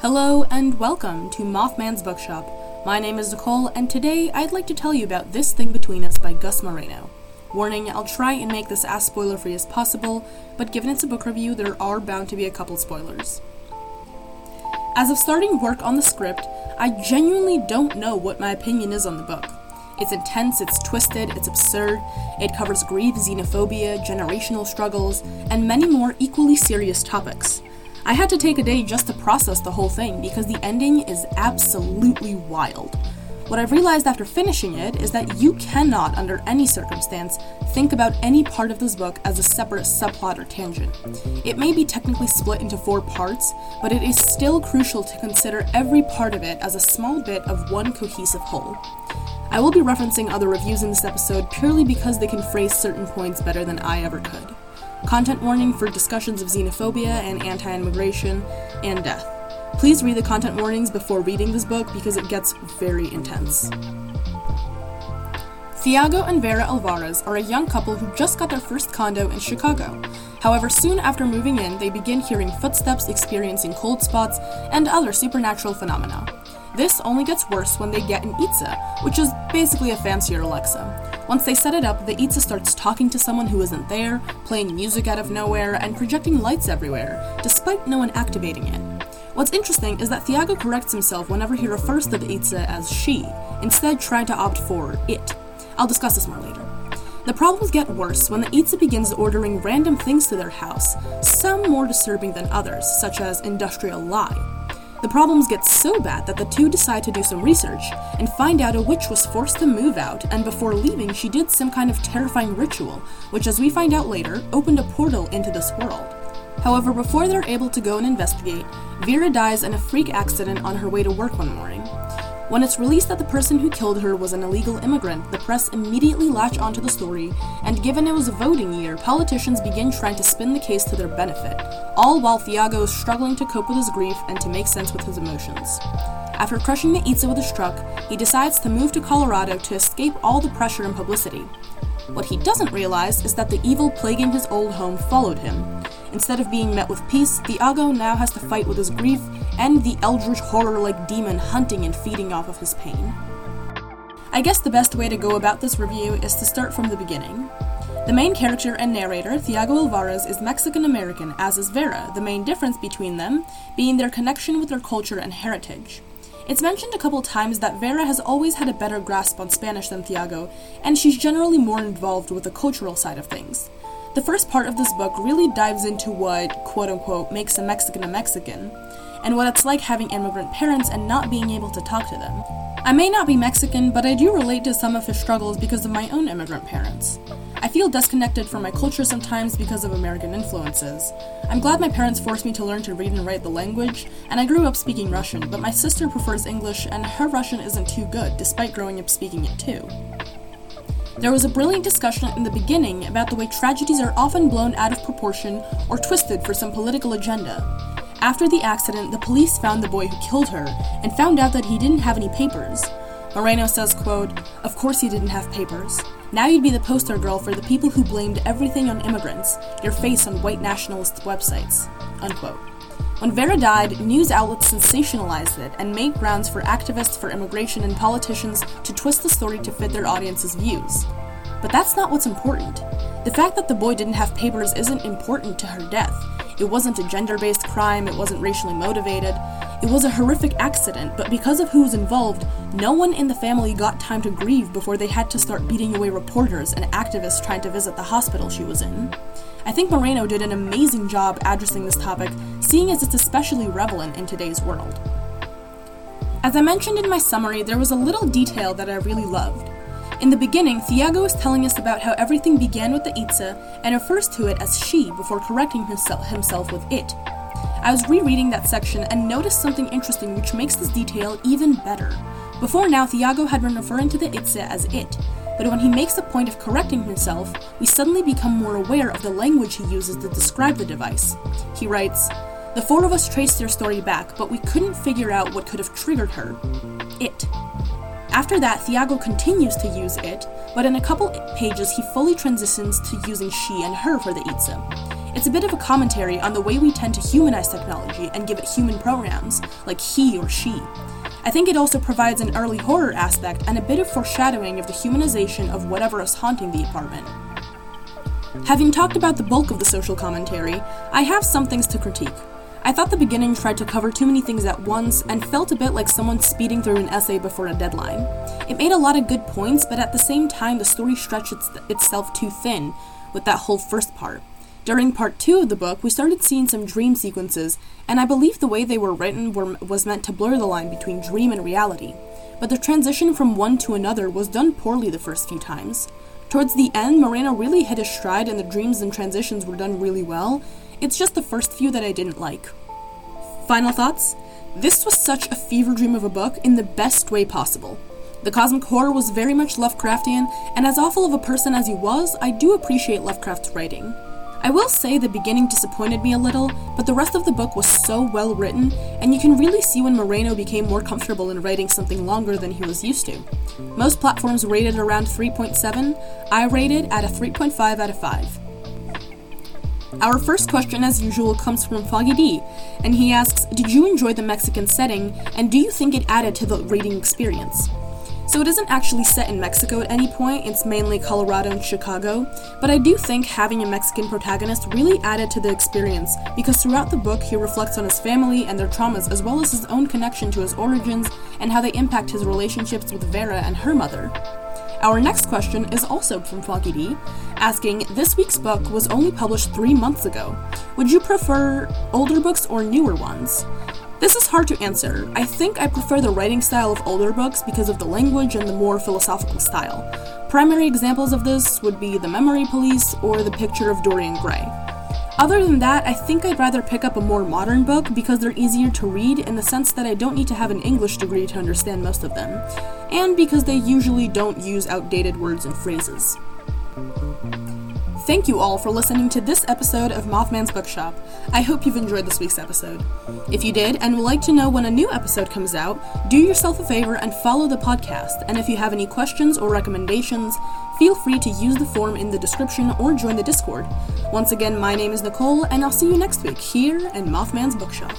Hello and welcome to Mothman's Bookshop. My name is Nicole, and today I'd like to tell you about This Thing Between Us by Gus Moreno. Warning, I'll try and make this as spoiler free as possible, but given it's a book review, there are bound to be a couple spoilers. As of starting work on the script, I genuinely don't know what my opinion is on the book. It's intense, it's twisted, it's absurd, it covers grief, xenophobia, generational struggles, and many more equally serious topics. I had to take a day just to process the whole thing because the ending is absolutely wild. What I've realized after finishing it is that you cannot, under any circumstance, think about any part of this book as a separate subplot or tangent. It may be technically split into four parts, but it is still crucial to consider every part of it as a small bit of one cohesive whole. I will be referencing other reviews in this episode purely because they can phrase certain points better than I ever could. Content warning for discussions of xenophobia and anti immigration and death. Please read the content warnings before reading this book because it gets very intense. Thiago and Vera Alvarez are a young couple who just got their first condo in Chicago. However, soon after moving in, they begin hearing footsteps, experiencing cold spots, and other supernatural phenomena. This only gets worse when they get an Itza, which is basically a fancier Alexa. Once they set it up, the Itza starts talking to someone who isn't there, playing music out of nowhere, and projecting lights everywhere, despite no one activating it. What's interesting is that Thiago corrects himself whenever he refers to the Itza as she, instead trying to opt for it. I'll discuss this more later. The problems get worse when the Itza begins ordering random things to their house, some more disturbing than others, such as industrial lye. The problems get so bad that the two decide to do some research and find out a witch was forced to move out, and before leaving, she did some kind of terrifying ritual, which, as we find out later, opened a portal into this world. However, before they're able to go and investigate, Vera dies in a freak accident on her way to work one morning. When it's released that the person who killed her was an illegal immigrant, the press immediately latch onto the story, and given it was a voting year, politicians begin trying to spin the case to their benefit, all while Thiago is struggling to cope with his grief and to make sense with his emotions. After crushing the Itza with his truck, he decides to move to Colorado to escape all the pressure and publicity. What he doesn't realize is that the evil plaguing his old home followed him. Instead of being met with peace, Thiago now has to fight with his grief and the eldritch horror like demon hunting and feeding off of his pain. I guess the best way to go about this review is to start from the beginning. The main character and narrator, Thiago Alvarez, is Mexican American, as is Vera, the main difference between them being their connection with their culture and heritage. It's mentioned a couple times that Vera has always had a better grasp on Spanish than Thiago, and she's generally more involved with the cultural side of things. The first part of this book really dives into what, quote unquote, makes a Mexican a Mexican, and what it's like having immigrant parents and not being able to talk to them. I may not be Mexican, but I do relate to some of his struggles because of my own immigrant parents. I feel disconnected from my culture sometimes because of American influences. I'm glad my parents forced me to learn to read and write the language, and I grew up speaking Russian, but my sister prefers English and her Russian isn't too good, despite growing up speaking it too. There was a brilliant discussion in the beginning about the way tragedies are often blown out of proportion or twisted for some political agenda. After the accident, the police found the boy who killed her and found out that he didn't have any papers. Moreno says, quote, Of course he didn't have papers. Now you'd be the poster girl for the people who blamed everything on immigrants, your face on white nationalist websites. Unquote. When Vera died, news outlets sensationalized it and made grounds for activists for immigration and politicians to twist the story to fit their audience's views. But that's not what's important. The fact that the boy didn't have papers isn't important to her death. It wasn't a gender based crime, it wasn't racially motivated. It was a horrific accident, but because of who was involved, no one in the family got time to grieve before they had to start beating away reporters and activists trying to visit the hospital she was in. I think Moreno did an amazing job addressing this topic, seeing as it's especially relevant in today's world. As I mentioned in my summary, there was a little detail that I really loved. In the beginning, Thiago is telling us about how everything began with the Itza and refers to it as she before correcting himself, himself with it. I was rereading that section and noticed something interesting which makes this detail even better. Before now, Thiago had been referring to the Itza as it, but when he makes a point of correcting himself, we suddenly become more aware of the language he uses to describe the device. He writes, The four of us traced their story back, but we couldn't figure out what could have triggered her. It. After that, Thiago continues to use it, but in a couple pages he fully transitions to using she and her for the Itza. It's a bit of a commentary on the way we tend to humanize technology and give it human pronouns, like he or she. I think it also provides an early horror aspect and a bit of foreshadowing of the humanization of whatever is haunting the apartment. Having talked about the bulk of the social commentary, I have some things to critique. I thought the beginning tried to cover too many things at once and felt a bit like someone speeding through an essay before a deadline. It made a lot of good points, but at the same time, the story stretched its- itself too thin with that whole first part. During part two of the book, we started seeing some dream sequences, and I believe the way they were written were, was meant to blur the line between dream and reality. But the transition from one to another was done poorly the first few times. Towards the end, Moreno really hit his stride, and the dreams and transitions were done really well. It's just the first few that I didn't like. Final thoughts? This was such a fever dream of a book in the best way possible. The cosmic horror was very much Lovecraftian, and as awful of a person as he was, I do appreciate Lovecraft's writing. I will say the beginning disappointed me a little, but the rest of the book was so well written, and you can really see when Moreno became more comfortable in writing something longer than he was used to. Most platforms rated around 3.7, I rated at a 3.5 out of 5. Our first question, as usual, comes from Foggy D, and he asks Did you enjoy the Mexican setting, and do you think it added to the reading experience? So it isn't actually set in Mexico at any point, it's mainly Colorado and Chicago, but I do think having a Mexican protagonist really added to the experience because throughout the book he reflects on his family and their traumas as well as his own connection to his origins and how they impact his relationships with Vera and her mother. Our next question is also from Foggy D, asking This week's book was only published three months ago. Would you prefer older books or newer ones? This is hard to answer. I think I prefer the writing style of older books because of the language and the more philosophical style. Primary examples of this would be The Memory Police or The Picture of Dorian Gray. Other than that, I think I'd rather pick up a more modern book because they're easier to read in the sense that I don't need to have an English degree to understand most of them, and because they usually don't use outdated words and phrases. Thank you all for listening to this episode of Mothman's Bookshop. I hope you've enjoyed this week's episode. If you did and would like to know when a new episode comes out, do yourself a favor and follow the podcast. And if you have any questions or recommendations, feel free to use the form in the description or join the Discord. Once again, my name is Nicole, and I'll see you next week here in Mothman's Bookshop.